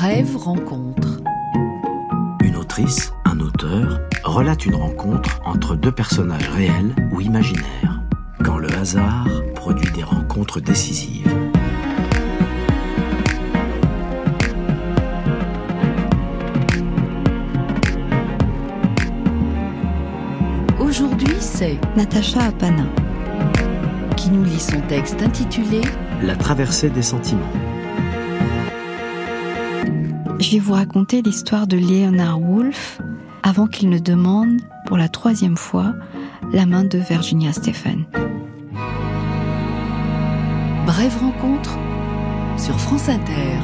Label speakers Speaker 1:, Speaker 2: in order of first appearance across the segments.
Speaker 1: Brève rencontre.
Speaker 2: Une autrice, un auteur, relate une rencontre entre deux personnages réels ou imaginaires, quand le hasard produit des rencontres décisives.
Speaker 1: Aujourd'hui, c'est
Speaker 3: Natacha Apana
Speaker 1: qui nous lit son texte intitulé
Speaker 2: La traversée des sentiments.
Speaker 3: Je vais vous raconter l'histoire de Leonard Woolf avant qu'il ne demande pour la troisième fois la main de Virginia Stephen.
Speaker 1: Brève rencontre sur France Inter.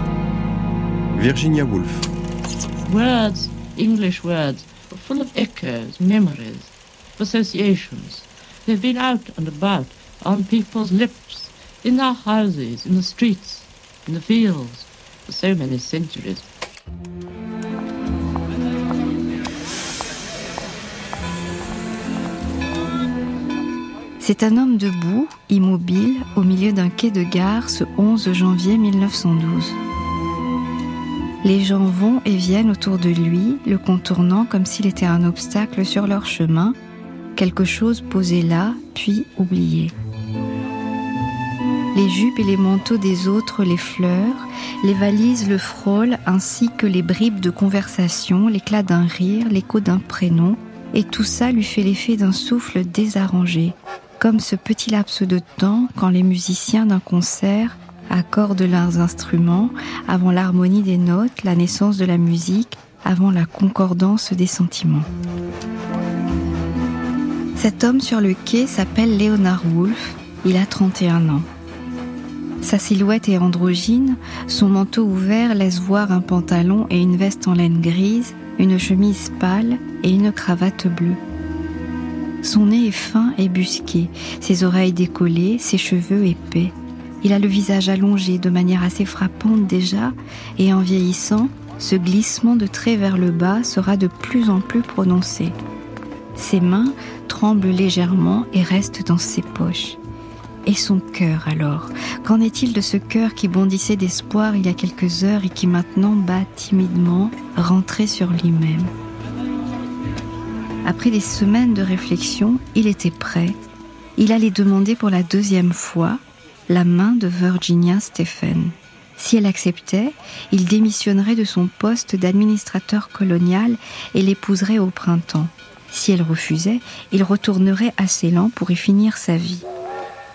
Speaker 4: Virginia Woolf.
Speaker 5: Words, English words, are full of echoes, memories, associations. They've been out and about, on people's lips, in their houses, in the streets, in the fields, for so many centuries.
Speaker 3: C'est un homme debout, immobile, au milieu d'un quai de gare ce 11 janvier 1912. Les gens vont et viennent autour de lui, le contournant comme s'il était un obstacle sur leur chemin, quelque chose posé là, puis oublié. Les jupes et les manteaux des autres les fleurent, les valises le frôlent, ainsi que les bribes de conversation, l'éclat d'un rire, l'écho d'un prénom, et tout ça lui fait l'effet d'un souffle désarrangé, comme ce petit laps de temps quand les musiciens d'un concert accordent leurs instruments avant l'harmonie des notes, la naissance de la musique, avant la concordance des sentiments. Cet homme sur le quai s'appelle Leonard Woolf, il a 31 ans. Sa silhouette est androgyne, son manteau ouvert laisse voir un pantalon et une veste en laine grise, une chemise pâle et une cravate bleue. Son nez est fin et busqué, ses oreilles décollées, ses cheveux épais. Il a le visage allongé de manière assez frappante déjà, et en vieillissant, ce glissement de trait vers le bas sera de plus en plus prononcé. Ses mains tremblent légèrement et restent dans ses poches. Et son cœur alors? Qu'en est-il de ce cœur qui bondissait d'espoir il y a quelques heures et qui maintenant bat timidement, rentré sur lui-même? Après des semaines de réflexion, il était prêt. Il allait demander pour la deuxième fois la main de Virginia Stephen. Si elle acceptait, il démissionnerait de son poste d'administrateur colonial et l'épouserait au printemps. Si elle refusait, il retournerait à Ceylan pour y finir sa vie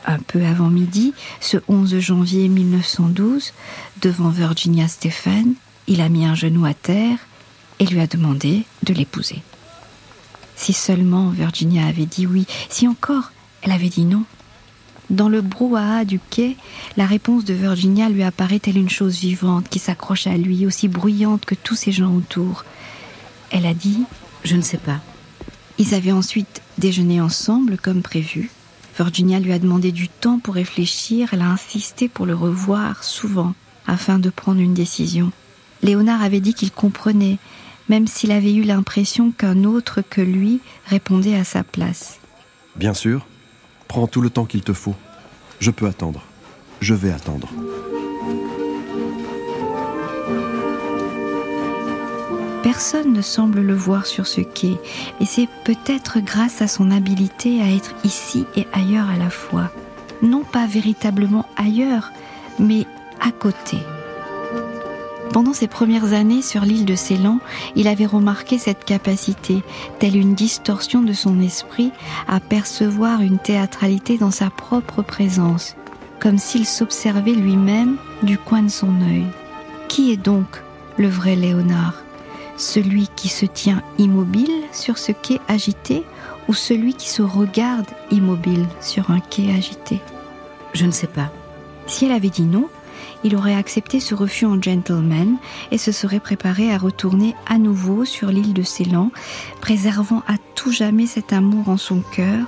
Speaker 3: un peu avant midi, ce 11 janvier 1912, devant Virginia Stephen, il a mis un genou à terre et lui a demandé de l'épouser. Si seulement Virginia avait dit oui, si encore elle avait dit non. Dans le brouhaha du quai, la réponse de Virginia lui apparaît telle une chose vivante qui s'accroche à lui, aussi bruyante que tous ces gens autour. Elle a dit ⁇ Je ne sais pas ⁇ Ils avaient ensuite déjeuné ensemble comme prévu. Virginia lui a demandé du temps pour réfléchir, elle a insisté pour le revoir souvent afin de prendre une décision. Léonard avait dit qu'il comprenait, même s'il avait eu l'impression qu'un autre que lui répondait à sa place.
Speaker 4: Bien sûr, prends tout le temps qu'il te faut. Je peux attendre. Je vais attendre.
Speaker 3: Personne ne semble le voir sur ce quai, et c'est peut-être grâce à son habileté à être ici et ailleurs à la fois. Non pas véritablement ailleurs, mais à côté. Pendant ses premières années sur l'île de Ceylan, il avait remarqué cette capacité, telle une distorsion de son esprit, à percevoir une théâtralité dans sa propre présence, comme s'il s'observait lui-même du coin de son œil. Qui est donc le vrai Léonard? Celui qui se tient immobile sur ce quai agité ou celui qui se regarde immobile sur un quai agité?
Speaker 1: Je ne sais pas.
Speaker 3: Si elle avait dit non, il aurait accepté ce refus en gentleman et se serait préparé à retourner à nouveau sur l'île de Ceylan, préservant à tout jamais cet amour en son cœur,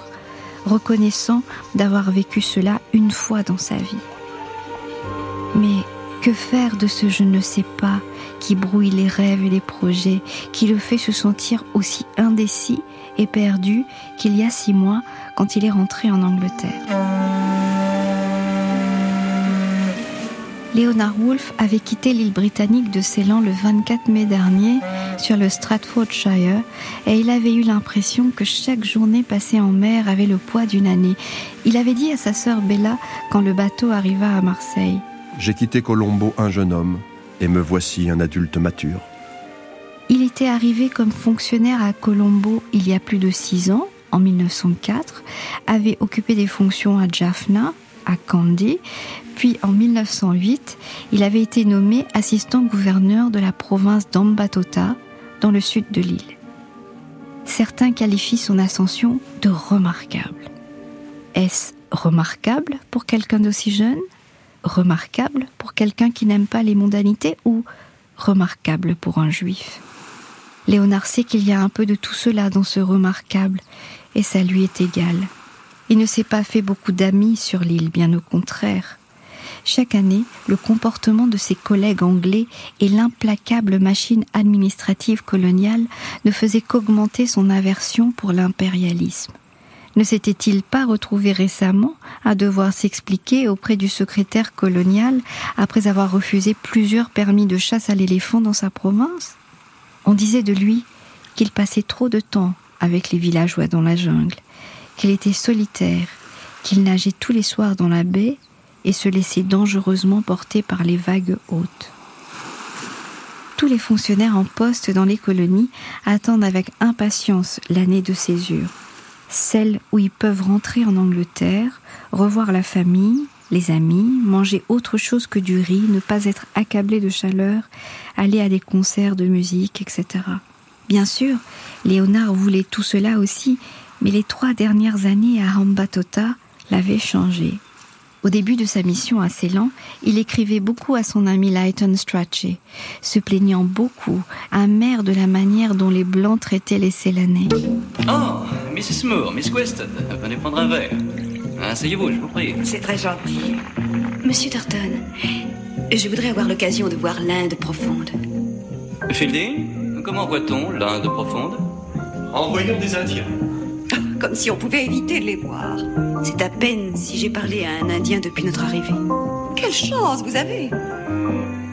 Speaker 3: reconnaissant d'avoir vécu cela une fois dans sa vie. Mais que faire de ce je ne sais pas qui brouille les rêves et les projets, qui le fait se sentir aussi indécis et perdu qu'il y a six mois quand il est rentré en Angleterre? Leonard Woolf avait quitté l'île britannique de Ceylan le 24 mai dernier sur le Stratfordshire et il avait eu l'impression que chaque journée passée en mer avait le poids d'une année. Il avait dit à sa sœur Bella quand le bateau arriva à Marseille.
Speaker 4: J'ai quitté Colombo un jeune homme et me voici un adulte mature.
Speaker 3: Il était arrivé comme fonctionnaire à Colombo il y a plus de six ans, en 1904, avait occupé des fonctions à Jaffna, à Kandy, puis en 1908, il avait été nommé assistant gouverneur de la province d'Ambatota, dans le sud de l'île. Certains qualifient son ascension de remarquable. Est-ce remarquable pour quelqu'un d'aussi jeune? Remarquable pour quelqu'un qui n'aime pas les mondanités ou remarquable pour un juif? Léonard sait qu'il y a un peu de tout cela dans ce remarquable, et ça lui est égal. Il ne s'est pas fait beaucoup d'amis sur l'île, bien au contraire. Chaque année, le comportement de ses collègues anglais et l'implacable machine administrative coloniale ne faisaient qu'augmenter son aversion pour l'impérialisme. Ne s'était-il pas retrouvé récemment à devoir s'expliquer auprès du secrétaire colonial après avoir refusé plusieurs permis de chasse à l'éléphant dans sa province? On disait de lui qu'il passait trop de temps avec les villageois dans la jungle qu'il était solitaire, qu'il nageait tous les soirs dans la baie et se laissait dangereusement porter par les vagues hautes. Tous les fonctionnaires en poste dans les colonies attendent avec impatience l'année de césure, celle où ils peuvent rentrer en Angleterre, revoir la famille, les amis, manger autre chose que du riz, ne pas être accablé de chaleur, aller à des concerts de musique, etc. Bien sûr, Léonard voulait tout cela aussi, mais les trois dernières années à Ambatota l'avaient changé. Au début de sa mission à Ceylan, il écrivait beaucoup à son ami Lighton Strachey, se plaignant beaucoup, amer de la manière dont les Blancs traitaient les Ceylanais.
Speaker 6: Oh, Mrs. Moore, Miss Weston, venez prendre un verre. Asseyez-vous, je vous prie.
Speaker 7: C'est très gentil. Monsieur Thornton, je voudrais avoir l'occasion de voir l'Inde profonde.
Speaker 6: Fielding, comment voit-on l'Inde profonde?
Speaker 8: En voyant des Indiens
Speaker 7: comme si on pouvait éviter de les voir. C'est à peine si j'ai parlé à un Indien depuis notre arrivée. Quelle chance vous avez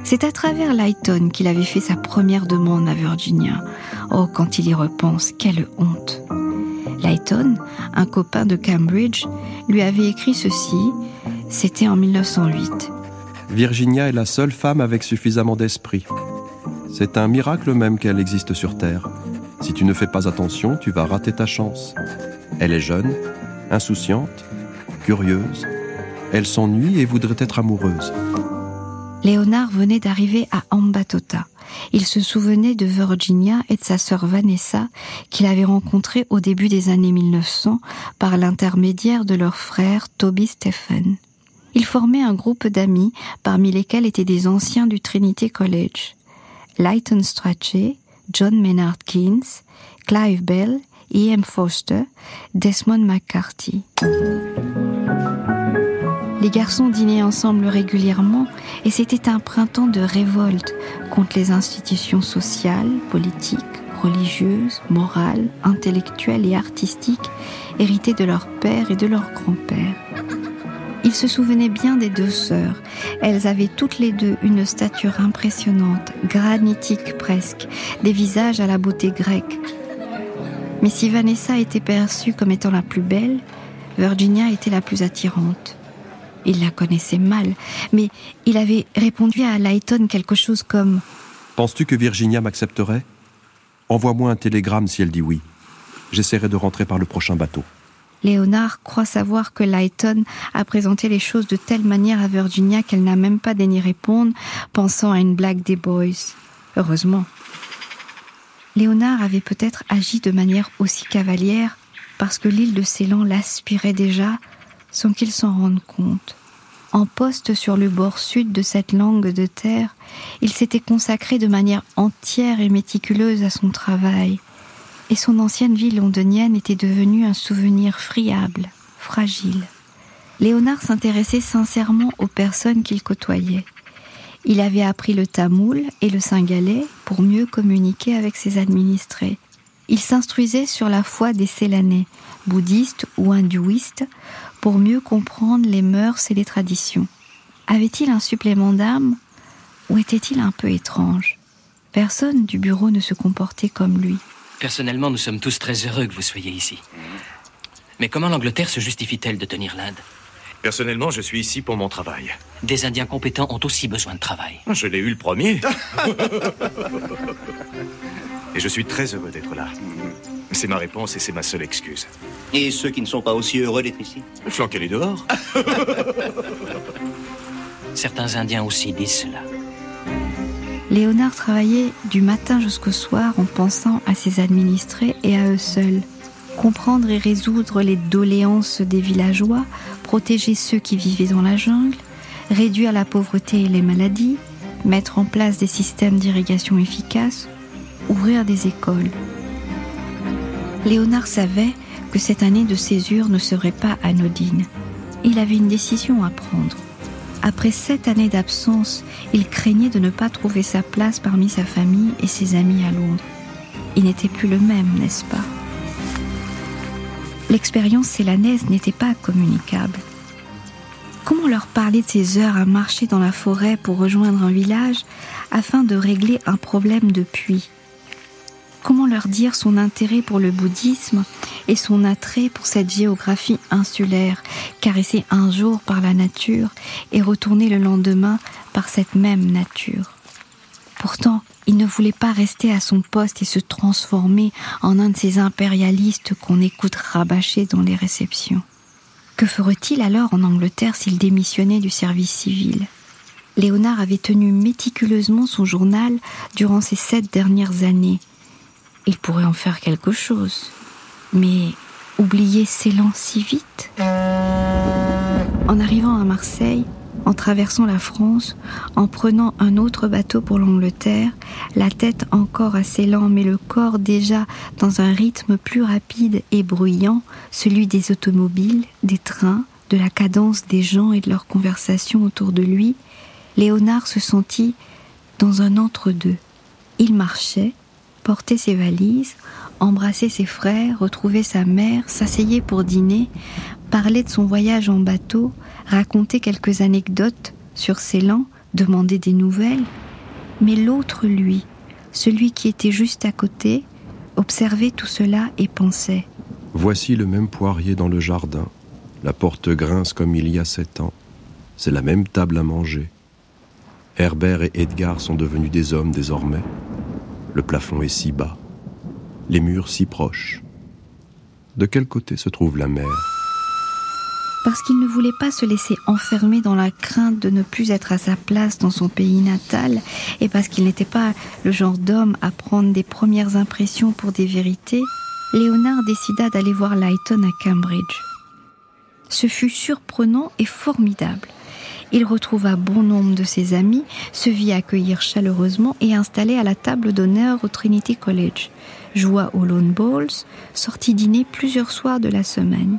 Speaker 3: C'est à travers Lighton qu'il avait fait sa première demande à Virginia. Oh, quand il y repense, quelle honte. Lighton, un copain de Cambridge, lui avait écrit ceci. C'était en 1908.
Speaker 4: Virginia est la seule femme avec suffisamment d'esprit. C'est un miracle même qu'elle existe sur Terre. Si tu ne fais pas attention, tu vas rater ta chance. Elle est jeune, insouciante, curieuse. Elle s'ennuie et voudrait être amoureuse.
Speaker 3: Léonard venait d'arriver à Ambatota. Il se souvenait de Virginia et de sa sœur Vanessa qu'il avait rencontrées au début des années 1900 par l'intermédiaire de leur frère Toby Stephen. Ils formaient un groupe d'amis parmi lesquels étaient des anciens du Trinity College. Lighton Strachey, John Maynard Keynes, Clive Bell E.M. Foster, Desmond McCarthy. Les garçons dînaient ensemble régulièrement et c'était un printemps de révolte contre les institutions sociales, politiques, religieuses, morales, intellectuelles et artistiques héritées de leur père et de leur grand-père. Ils se souvenaient bien des deux sœurs. Elles avaient toutes les deux une stature impressionnante, granitique presque, des visages à la beauté grecque, mais si Vanessa était perçue comme étant la plus belle, Virginia était la plus attirante. Il la connaissait mal, mais il avait répondu à Lighton quelque chose comme
Speaker 4: Penses-tu que Virginia m'accepterait? Envoie-moi un télégramme si elle dit oui. J'essaierai de rentrer par le prochain bateau.
Speaker 3: Léonard croit savoir que Lighton a présenté les choses de telle manière à Virginia qu'elle n'a même pas daigné répondre, pensant à une blague des boys. Heureusement. Léonard avait peut-être agi de manière aussi cavalière parce que l'île de Ceylan l'aspirait déjà sans qu'il s'en rende compte. En poste sur le bord sud de cette langue de terre, il s'était consacré de manière entière et méticuleuse à son travail, et son ancienne vie londonienne était devenue un souvenir friable, fragile. Léonard s'intéressait sincèrement aux personnes qu'il côtoyait. Il avait appris le tamoul et le singalais pour mieux communiquer avec ses administrés. Il s'instruisait sur la foi des Célanais, bouddhistes ou hindouistes, pour mieux comprendre les mœurs et les traditions. Avait-il un supplément d'âme ou était-il un peu étrange? Personne du bureau ne se comportait comme lui.
Speaker 9: Personnellement, nous sommes tous très heureux que vous soyez ici. Mais comment l'Angleterre se justifie-t-elle de tenir l'Inde?
Speaker 8: Personnellement, je suis ici pour mon travail.
Speaker 9: Des Indiens compétents ont aussi besoin de travail.
Speaker 8: Je l'ai eu le premier. et je suis très heureux d'être là. C'est ma réponse et c'est ma seule excuse.
Speaker 10: Et ceux qui ne sont pas aussi heureux d'être ici?
Speaker 8: Flanquez-les dehors.
Speaker 9: Certains Indiens aussi disent cela.
Speaker 3: Léonard travaillait du matin jusqu'au soir en pensant à ses administrés et à eux seuls. Comprendre et résoudre les doléances des villageois, protéger ceux qui vivaient dans la jungle, réduire la pauvreté et les maladies, mettre en place des systèmes d'irrigation efficaces, ouvrir des écoles. Léonard savait que cette année de césure ne serait pas anodine. Il avait une décision à prendre. Après sept années d'absence, il craignait de ne pas trouver sa place parmi sa famille et ses amis à Londres. Il n'était plus le même, n'est-ce pas? L'expérience célanaise n'était pas communicable. Comment leur parler de ces heures à marcher dans la forêt pour rejoindre un village afin de régler un problème de puits? Comment leur dire son intérêt pour le bouddhisme et son attrait pour cette géographie insulaire, caressée un jour par la nature et retournée le lendemain par cette même nature? Pourtant, il ne voulait pas rester à son poste et se transformer en un de ces impérialistes qu'on écoute rabâcher dans les réceptions. Que ferait-il alors en Angleterre s'il démissionnait du service civil? Léonard avait tenu méticuleusement son journal durant ces sept dernières années il pourrait en faire quelque chose. Mais oublier s'élan si vite? En arrivant à Marseille, en traversant la France, en prenant un autre bateau pour l'Angleterre, la tête encore assez lent mais le corps déjà dans un rythme plus rapide et bruyant, celui des automobiles, des trains, de la cadence des gens et de leurs conversations autour de lui, Léonard se sentit dans un entre-deux. Il marchait, porter ses valises, embrasser ses frères, retrouver sa mère, s'asseyait pour dîner, parler de son voyage en bateau, raconter quelques anecdotes sur Ceylan, demander des nouvelles. Mais l'autre lui, celui qui était juste à côté, observait tout cela et pensait.
Speaker 4: Voici le même poirier dans le jardin. La porte grince comme il y a sept ans. C'est la même table à manger. Herbert et Edgar sont devenus des hommes désormais. Le plafond est si bas, les murs si proches. De quel côté se trouve la mer?
Speaker 3: Parce qu'il ne voulait pas se laisser enfermer dans la crainte de ne plus être à sa place dans son pays natal, et parce qu'il n'était pas le genre d'homme à prendre des premières impressions pour des vérités, Léonard décida d'aller voir Lighton à Cambridge. Ce fut surprenant et formidable. Il retrouva bon nombre de ses amis, se vit accueillir chaleureusement et installé à la table d'honneur au Trinity College. Joua aux Lone Bowls, sortit dîner plusieurs soirs de la semaine.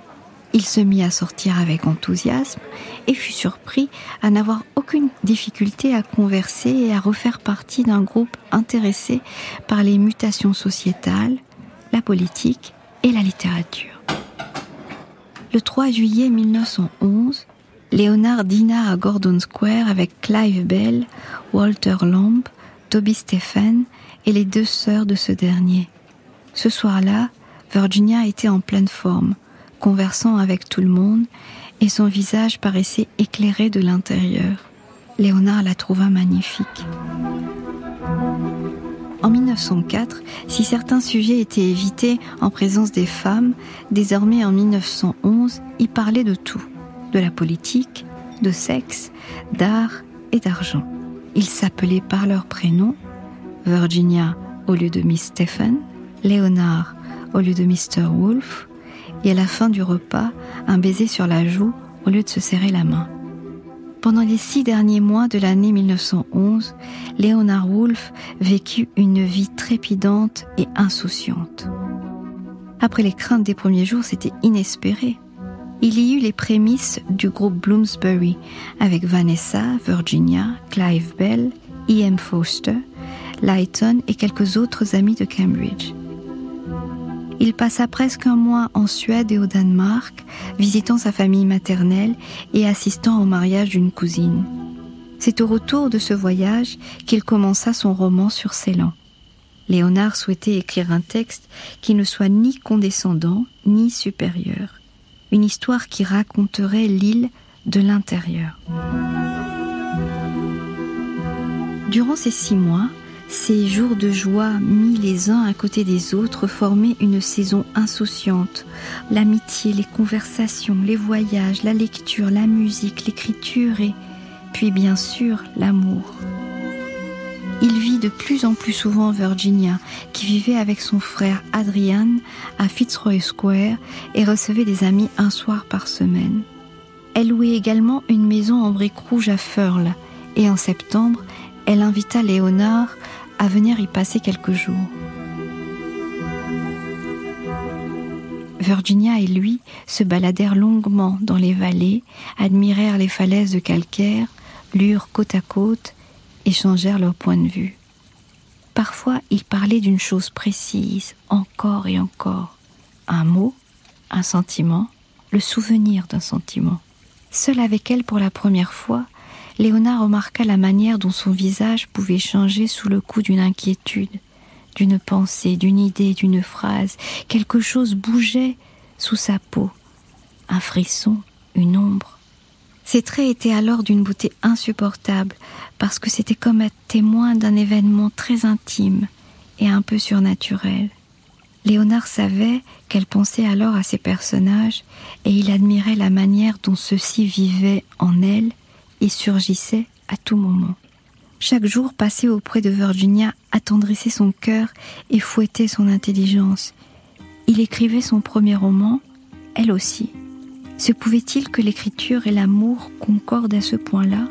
Speaker 3: Il se mit à sortir avec enthousiasme et fut surpris à n'avoir aucune difficulté à converser et à refaire partie d'un groupe intéressé par les mutations sociétales, la politique et la littérature. Le 3 juillet 1911, Léonard dîna à Gordon Square avec Clive Bell, Walter Lamb, Toby Stephen et les deux sœurs de ce dernier. Ce soir-là, Virginia était en pleine forme, conversant avec tout le monde, et son visage paraissait éclairé de l'intérieur. Léonard la trouva magnifique. En 1904, si certains sujets étaient évités en présence des femmes, désormais en 1911, il parlait de tout de la politique, de sexe, d'art et d'argent. Ils s'appelaient par leur prénom Virginia au lieu de Miss Stephen, Léonard au lieu de Mr. Wolfe, et à la fin du repas, un baiser sur la joue au lieu de se serrer la main. Pendant les six derniers mois de l'année 1911, Léonard Wolfe vécut une vie trépidante et insouciante. Après les craintes des premiers jours, c'était inespéré il y eut les prémices du groupe Bloomsbury avec Vanessa, Virginia, Clive Bell, E.M. Foster, Lighton et quelques autres amis de Cambridge. Il passa presque un mois en Suède et au Danemark, visitant sa famille maternelle et assistant au mariage d'une cousine. C'est au retour de ce voyage qu'il commença son roman sur Ceylan. Léonard souhaitait écrire un texte qui ne soit ni condescendant ni supérieur, une histoire qui raconterait l'île de l'intérieur. Durant ces six mois, ces jours de joie mis les uns à côté des autres formaient une saison insouciante. L'amitié, les conversations, les voyages, la lecture, la musique, l'écriture et puis bien sûr l'amour. Il vit de plus en plus souvent Virginia, qui vivait avec son frère Adrian à Fitzroy Square et recevait des amis un soir par semaine. Elle louait également une maison en briques rouges à Furl et en septembre, elle invita Léonard venir y passer quelques jours. Virginia et lui se baladèrent longuement dans les vallées, admirèrent les falaises de calcaire, lurent côte à côte, échangèrent leurs points de vue. Parfois, ils parlaient d'une chose précise, encore et encore. Un mot, un sentiment, le souvenir d'un sentiment. Seul avec elle pour la première fois, Léonard remarqua la manière dont son visage pouvait changer sous le coup d'une inquiétude, d'une pensée, d'une idée, d'une phrase. Quelque chose bougeait sous sa peau. Un frisson, une ombre. Ses traits étaient alors d'une beauté insupportable, parce que c'était comme un témoin d'un événement très intime et un peu surnaturel. Léonard savait qu'elle pensait alors à ces personnages, et il admirait la manière dont ceux-ci vivaient en elle et surgissait à tout moment. Chaque jour passé auprès de Virginia attendrissait son cœur et fouettait son intelligence. Il écrivait son premier roman, elle aussi. Se pouvait-il que l'écriture et l'amour concordent à ce point-là?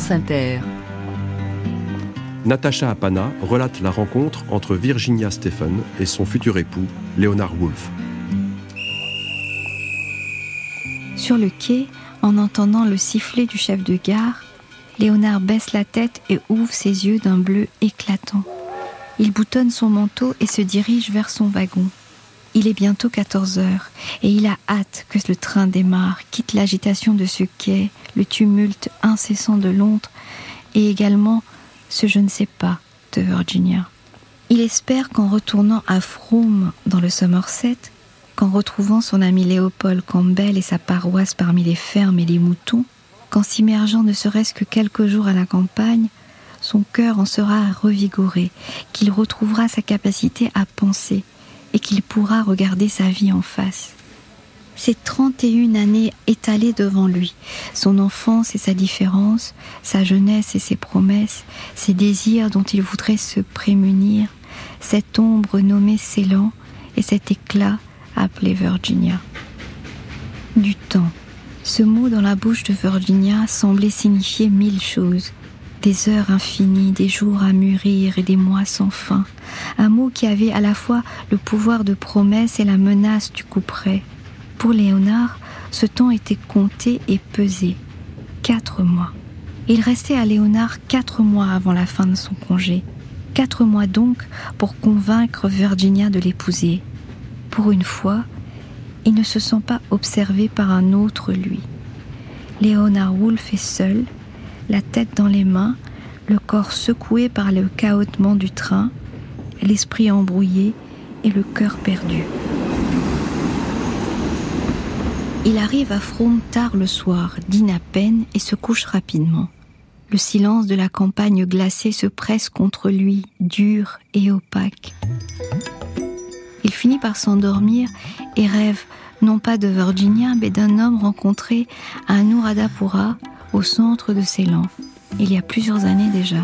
Speaker 1: France Inter.
Speaker 4: Natacha Apana relate la rencontre entre Virginia Stephen et son futur époux, Leonard Woolf.
Speaker 3: Sur le quai, en entendant le sifflet du chef de gare, Léonard baisse la tête et ouvre ses yeux d'un bleu éclatant. Il boutonne son manteau et se dirige vers son wagon. Il est bientôt 14 heures et il a hâte que le train démarre, quitte l'agitation de ce quai, le tumulte incessant de Londres et également ce je ne sais pas de Virginia. Il espère qu'en retournant à Frome dans le Somerset, qu'en retrouvant son ami Léopold Campbell et sa paroisse parmi les fermes et les moutons, qu'en s'immergeant ne serait-ce que quelques jours à la campagne, son cœur en sera revigoré, qu'il retrouvera sa capacité à penser et qu'il pourra regarder sa vie en face. Ces 31 années étalées devant lui, son enfance et sa différence, sa jeunesse et ses promesses, ses désirs dont il voudrait se prémunir, cette ombre nommée Ceylan et cet éclat appelé Virginia. Du temps. Ce mot dans la bouche de Virginia semblait signifier mille choses. Des heures infinies, des jours à mûrir et des mois sans fin. Un mot qui avait à la fois le pouvoir de promesse et la menace du coup près. Pour Léonard, ce temps était compté et pesé. Quatre mois. Il restait à Léonard quatre mois avant la fin de son congé. Quatre mois donc pour convaincre Virginia de l'épouser. Pour une fois, il ne se sent pas observé par un autre lui. Léonard Woolf est seul, la tête dans les mains, le corps secoué par le cahotement du train, l'esprit embrouillé et le cœur perdu. Il arrive à Frome tard le soir, dîne à peine et se couche rapidement. Le silence de la campagne glacée se presse contre lui, dur et opaque. Il finit par s'endormir et rêve non pas de Virginia, mais d'un homme rencontré à Anuradhapura, au centre de Ceylan, il y a plusieurs années déjà.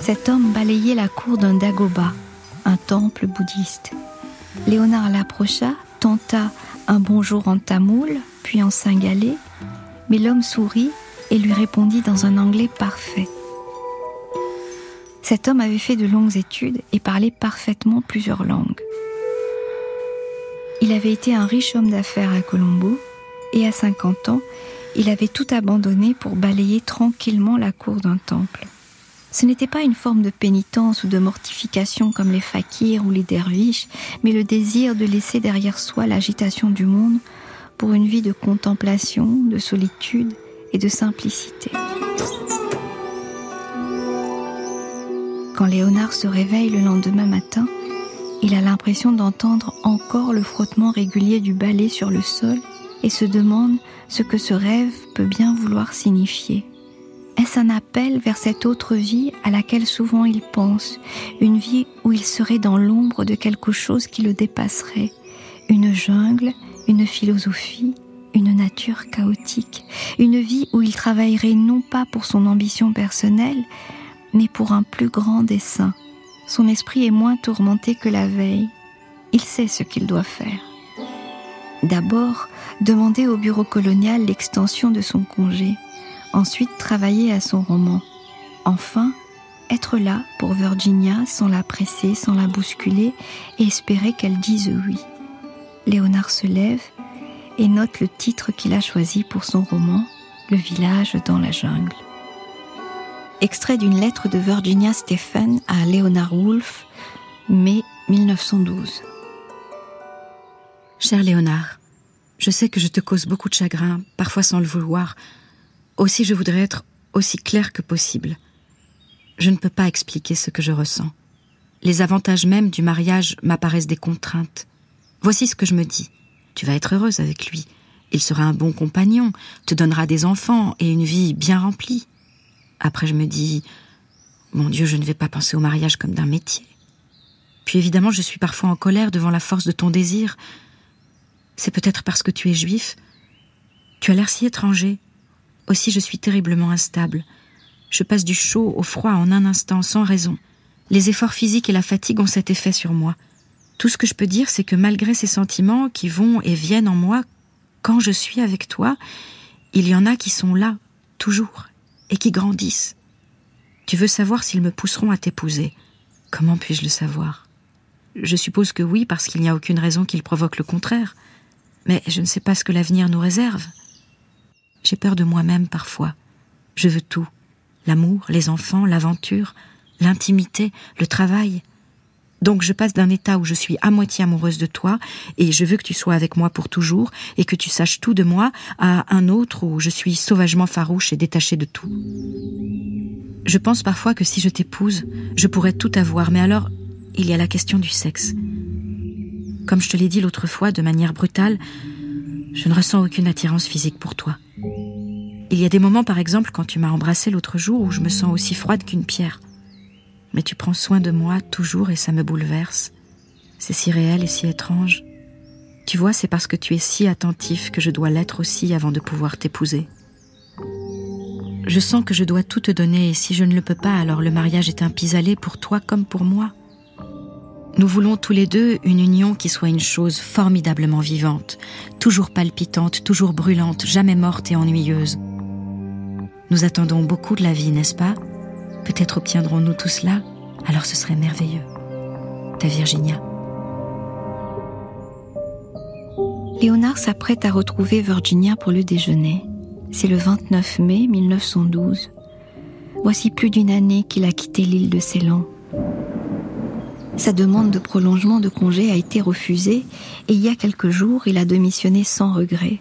Speaker 3: Cet homme balayait la cour d'un dagoba, un temple bouddhiste. Léonard l'approcha, tenta un bonjour en tamoul, puis en singalais, mais l'homme sourit et lui répondit dans un anglais parfait. Cet homme avait fait de longues études et parlait parfaitement plusieurs langues. Il avait été un riche homme d'affaires à Colombo et à 50 ans, il avait tout abandonné pour balayer tranquillement la cour d'un temple. Ce n'était pas une forme de pénitence ou de mortification comme les fakirs ou les derviches, mais le désir de laisser derrière soi l'agitation du monde pour une vie de contemplation, de solitude et de simplicité. Quand Léonard se réveille le lendemain matin, il a l'impression d'entendre encore le frottement régulier du balai sur le sol et se demande ce que ce rêve peut bien vouloir signifier. Est-ce un appel vers cette autre vie à laquelle souvent il pense, une vie où il serait dans l'ombre de quelque chose qui le dépasserait, une jungle, une philosophie, une nature chaotique, une vie où il travaillerait non pas pour son ambition personnelle, mais pour un plus grand dessein? Son esprit est moins tourmenté que la veille. Il sait ce qu'il doit faire. D'abord, demander au bureau colonial l'extension de son congé. Ensuite, travailler à son roman. Enfin, être là pour Virginia sans la presser, sans la bousculer et espérer qu'elle dise oui. Léonard se lève et note le titre qu'il a choisi pour son roman, Le village dans la jungle. Extrait d'une lettre de Virginia Stephen à Leonard Woolf, mai 1912.
Speaker 11: Cher Léonard, je sais que je te cause beaucoup de chagrin, parfois sans le vouloir. Aussi je voudrais être aussi clair que possible. Je ne peux pas expliquer ce que je ressens. Les avantages même du mariage m'apparaissent des contraintes. Voici ce que je me dis. Tu vas être heureuse avec lui. Il sera un bon compagnon, te donnera des enfants et une vie bien remplie. Après, je me dis, mon Dieu, je ne vais pas penser au mariage comme d'un métier. Puis évidemment, je suis parfois en colère devant la force de ton désir. C'est peut-être parce que tu es juif. Tu as l'air si étranger. Aussi, je suis terriblement instable. Je passe du chaud au froid en un instant, sans raison. Les efforts physiques et la fatigue ont cet effet sur moi. Tout ce que je peux dire, c'est que malgré ces sentiments qui vont et viennent en moi, quand je suis avec toi, il y en a qui sont là, toujours, et qui grandissent. Tu veux savoir s'ils me pousseront à t'épouser? Comment puis-je le savoir? Je suppose que oui, parce qu'il n'y a aucune raison qu'ils provoquent le contraire. Mais je ne sais pas ce que l'avenir nous réserve. J'ai peur de moi-même parfois. Je veux tout. L'amour, les enfants, l'aventure, l'intimité, le travail. Donc je passe d'un état où je suis à moitié amoureuse de toi et je veux que tu sois avec moi pour toujours et que tu saches tout de moi à un autre où je suis sauvagement farouche et détachée de tout. Je pense parfois que si je t'épouse, je pourrais tout avoir, mais alors il y a la question du sexe. Comme je te l'ai dit l'autre fois de manière brutale, je ne ressens aucune attirance physique pour toi. Il y a des moments, par exemple, quand tu m'as embrassé l'autre jour, où je me sens aussi froide qu'une pierre mais tu prends soin de moi toujours et ça me bouleverse. C'est si réel et si étrange. Tu vois, c'est parce que tu es si attentif que je dois l'être aussi avant de pouvoir t'épouser. Je sens que je dois tout te donner et si je ne le peux pas, alors le mariage est un pis-aller pour toi comme pour moi. Nous voulons tous les deux une union qui soit une chose formidablement vivante, toujours palpitante, toujours brûlante, jamais morte et ennuyeuse. Nous attendons beaucoup de la vie, n'est-ce pas? Peut-être obtiendrons-nous tout cela, alors ce serait merveilleux. Ta Virginia.
Speaker 3: Léonard s'apprête à retrouver Virginia pour le déjeuner. C'est le 29 mai 1912. Voici plus d'une année qu'il a quitté l'île de Ceylan. Sa demande de prolongement de congé a été refusée et il y a quelques jours, il a démissionné sans regret.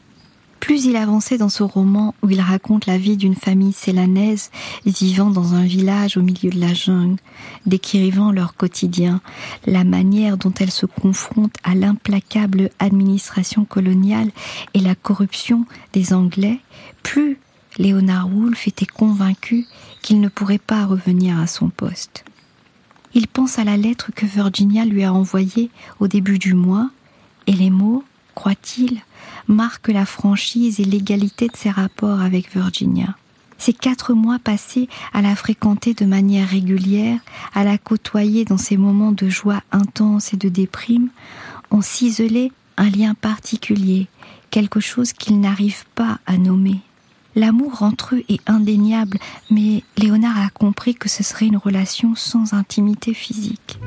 Speaker 3: Plus il avançait dans ce roman où il raconte la vie d'une famille célanaise vivant dans un village au milieu de la jungle, décrivant leur quotidien, la manière dont elle se confronte à l'implacable administration coloniale et la corruption des Anglais, plus Léonard Woolf était convaincu qu'il ne pourrait pas revenir à son poste. Il pense à la lettre que Virginia lui a envoyée au début du mois, et les mots, croit-il, marque la franchise et l'égalité de ses rapports avec Virginia. Ces quatre mois passés à la fréquenter de manière régulière, à la côtoyer dans ces moments de joie intense et de déprime, ont ciselé un lien particulier, quelque chose qu'ils n'arrivent pas à nommer. L'amour entre eux est indéniable, mais Léonard a compris que ce serait une relation sans intimité physique.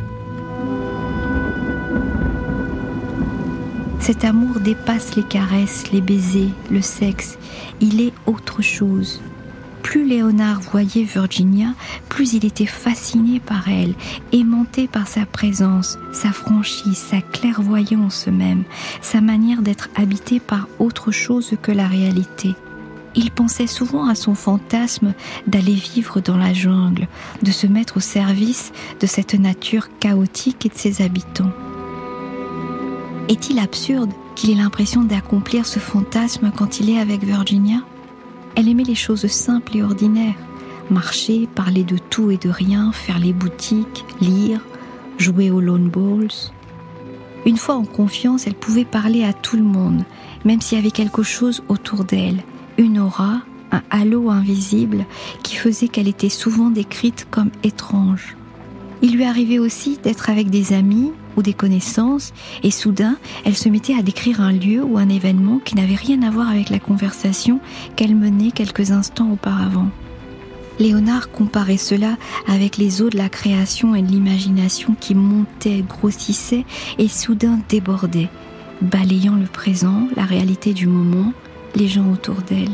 Speaker 3: Cet amour dépasse les caresses, les baisers, le sexe. Il est autre chose. Plus Léonard voyait Virginia, plus il était fasciné par elle, aimanté par sa présence, sa franchise, sa clairvoyance même, sa manière d'être habité par autre chose que la réalité. Il pensait souvent à son fantasme d'aller vivre dans la jungle, de se mettre au service de cette nature chaotique et de ses habitants. Est-il absurde qu'il ait l'impression d'accomplir ce fantasme quand il est avec Virginia? Elle aimait les choses simples et ordinaires. Marcher, parler de tout et de rien, faire les boutiques, lire, jouer aux lawn balls. Une fois en confiance, elle pouvait parler à tout le monde, même s'il y avait quelque chose autour d'elle, une aura, un halo invisible qui faisait qu'elle était souvent décrite comme étrange. Il lui arrivait aussi d'être avec des amis ou des connaissances, et soudain, elle se mettait à décrire un lieu ou un événement qui n'avait rien à voir avec la conversation qu'elle menait quelques instants auparavant. Léonard comparait cela avec les eaux de la création et de l'imagination qui montaient, grossissaient et soudain débordaient, balayant le présent, la réalité du moment, les gens autour d'elle.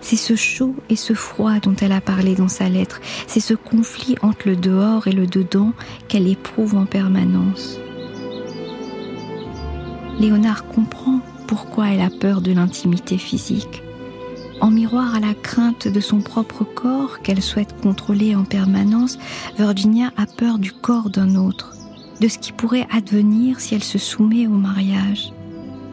Speaker 3: C'est ce chaud et ce froid dont elle a parlé dans sa lettre, c'est ce conflit entre le dehors et le dedans qu'elle éprouve en permanence. Léonard comprend pourquoi elle a peur de l'intimité physique. En miroir à la crainte de son propre corps qu'elle souhaite contrôler en permanence, Virginia a peur du corps d'un autre, de ce qui pourrait advenir si elle se soumet au mariage.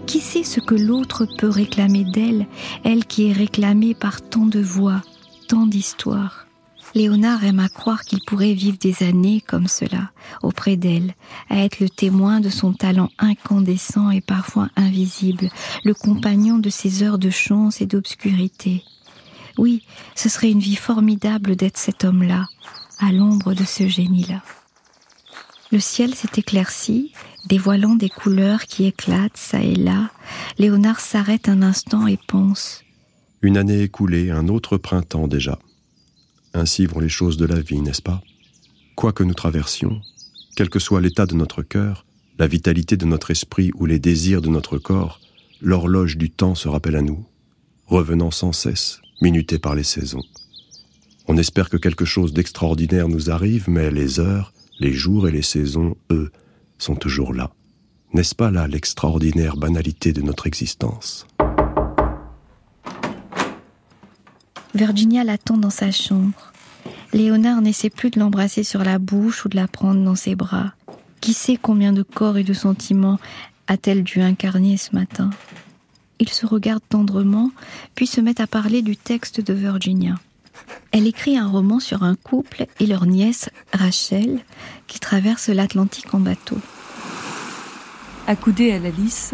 Speaker 3: Qui sait ce que l'autre peut réclamer d'elle, elle qui est réclamée par tant de voix, tant d'histoires Léonard aime à croire qu'il pourrait vivre des années comme cela, auprès d'elle, à être le témoin de son talent incandescent et parfois invisible, le compagnon de ses heures de chance et d'obscurité. Oui, ce serait une vie formidable d'être cet homme-là, à l'ombre de ce génie-là. Le ciel s'est éclairci, dévoilant des couleurs qui éclatent çà et là. Léonard s'arrête un instant et pense.
Speaker 4: Une année écoulée, un autre printemps déjà. Ainsi vont les choses de la vie, n'est-ce pas? Quoi que nous traversions, quel que soit l'état de notre cœur, la vitalité de notre esprit ou les désirs de notre corps, l'horloge du temps se rappelle à nous, revenant sans cesse, minuté par les saisons. On espère que quelque chose d'extraordinaire nous arrive, mais les heures, les jours et les saisons, eux, sont toujours là. N'est-ce pas là l'extraordinaire banalité de notre existence?
Speaker 3: Virginia l'attend dans sa chambre. Léonard n'essaie plus de l'embrasser sur la bouche ou de la prendre dans ses bras. Qui sait combien de corps et de sentiments a-t-elle dû incarner ce matin? Ils se regardent tendrement, puis se mettent à parler du texte de Virginia. Elle écrit un roman sur un couple et leur nièce, Rachel, qui traverse l'Atlantique en bateau.
Speaker 12: Accoudée à la lisse,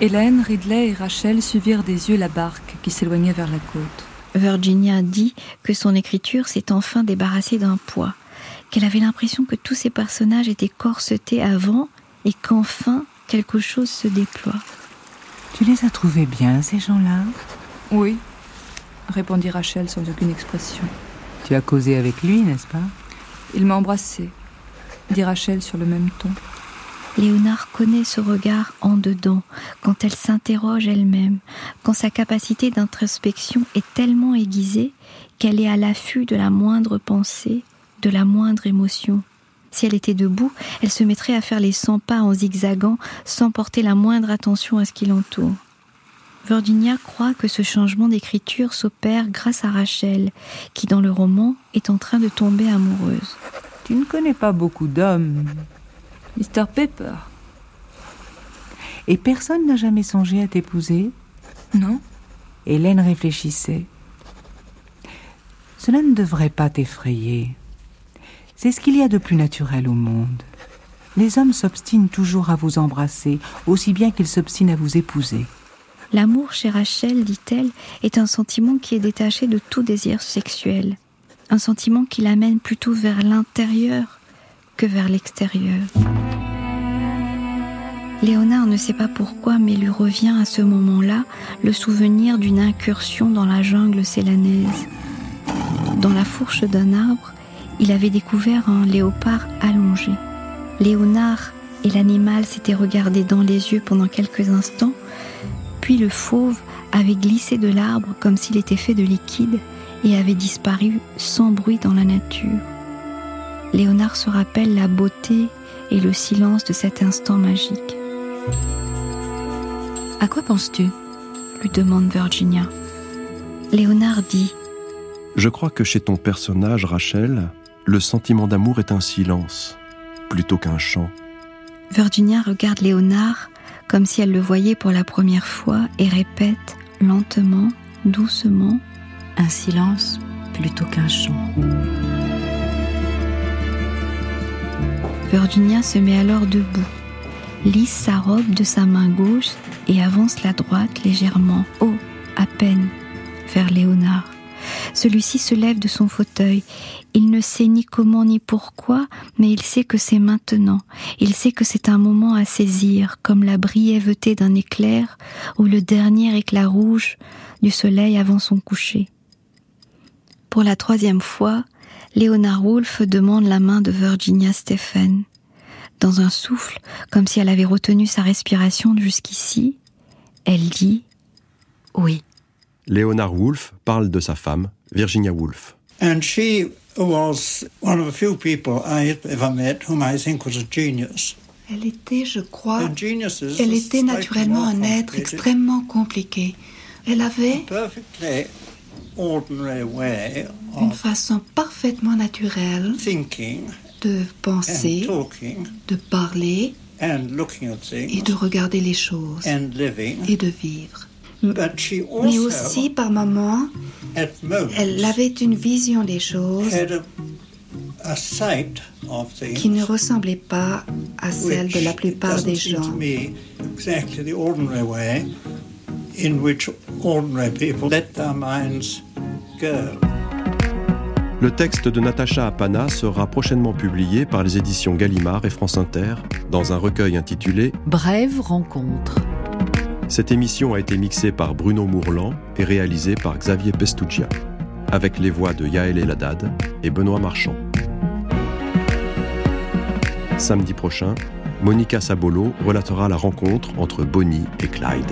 Speaker 12: Hélène, Ridley et Rachel suivirent des yeux la barque qui s'éloignait vers la côte.
Speaker 3: Virginia dit que son écriture s'est enfin débarrassée d'un poids, qu'elle avait l'impression que tous ces personnages étaient corsetés avant et qu'enfin quelque chose se déploie.
Speaker 13: Tu les as trouvés bien, ces gens-là?
Speaker 12: Oui, répondit Rachel sans aucune expression.
Speaker 13: Tu as causé avec lui, n'est-ce pas?
Speaker 12: Il m'a embrassé, dit Rachel sur le même ton.
Speaker 3: Léonard connaît ce regard en dedans, quand elle s'interroge elle-même, quand sa capacité d'introspection est tellement aiguisée qu'elle est à l'affût de la moindre pensée, de la moindre émotion. Si elle était debout, elle se mettrait à faire les cent pas en zigzagant sans porter la moindre attention à ce qui l'entoure. Virginia croit que ce changement d'écriture s'opère grâce à Rachel, qui dans le roman est en train de tomber amoureuse.
Speaker 13: Tu ne connais pas beaucoup d'hommes.
Speaker 12: Mr. Pepper.
Speaker 13: Et personne n'a jamais songé à t'épouser?
Speaker 12: Non.
Speaker 13: Hélène réfléchissait. Cela ne devrait pas t'effrayer. C'est ce qu'il y a de plus naturel au monde. Les hommes s'obstinent toujours à vous embrasser, aussi bien qu'ils s'obstinent à vous épouser.
Speaker 3: L'amour chez Rachel, dit-elle, est un sentiment qui est détaché de tout désir sexuel, un sentiment qui l'amène plutôt vers l'intérieur que vers l'extérieur. Léonard ne sait pas pourquoi, mais lui revient à ce moment-là le souvenir d'une incursion dans la jungle célanaise. Dans la fourche d'un arbre, il avait découvert un léopard allongé. Léonard et l'animal s'étaient regardés dans les yeux pendant quelques instants, puis le fauve avait glissé de l'arbre comme s'il était fait de liquide et avait disparu sans bruit dans la nature. Léonard se rappelle la beauté et le silence de cet instant magique.
Speaker 11: À quoi penses-tu?
Speaker 3: lui demande Virginia. Léonard dit
Speaker 4: Je crois que chez ton personnage, Rachel, le sentiment d'amour est un silence plutôt qu'un chant.
Speaker 3: Virginia regarde Léonard comme si elle le voyait pour la première fois et répète lentement, doucement
Speaker 11: Un silence plutôt qu'un chant.
Speaker 3: Virginia se met alors debout, lisse sa robe de sa main gauche et avance la droite légèrement, haut, à peine, vers Léonard. Celui-ci se lève de son fauteuil. Il ne sait ni comment ni pourquoi, mais il sait que c'est maintenant. Il sait que c'est un moment à saisir, comme la brièveté d'un éclair ou le dernier éclat rouge du soleil avant son coucher. Pour la troisième fois, Léonard Woolf demande la main de Virginia Stephen. Dans un souffle, comme si elle avait retenu sa respiration jusqu'ici, elle dit Oui.
Speaker 4: Léonard Woolf parle de sa femme, Virginia Woolf.
Speaker 14: And she was one of the few people I ever met whom I think was a genius.
Speaker 15: Elle était, je crois, elle était naturellement un être extrêmement compliqué. Elle avait une façon parfaitement naturelle de penser, de parler et de regarder les choses et de vivre. Mais aussi, par moments, elle avait une vision des choses qui ne ressemblait pas à celle de la plupart des gens.
Speaker 4: Le texte de Natacha Apana sera prochainement publié par les éditions Gallimard et France Inter dans un recueil intitulé
Speaker 1: Brève rencontre.
Speaker 4: Cette émission a été mixée par Bruno Mourlan et réalisée par Xavier Pestugia, avec les voix de Yael Eladad et Benoît Marchand. Samedi prochain, Monica Sabolo relatera la rencontre entre Bonnie et Clyde.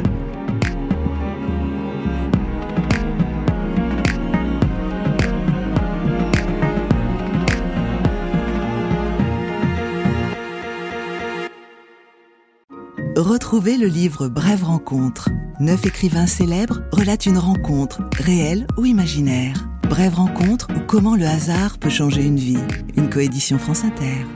Speaker 16: Retrouvez le livre Brève rencontre. Neuf écrivains célèbres relatent une rencontre, réelle ou imaginaire. Brève rencontre ou comment le hasard peut changer une vie. Une coédition France Inter.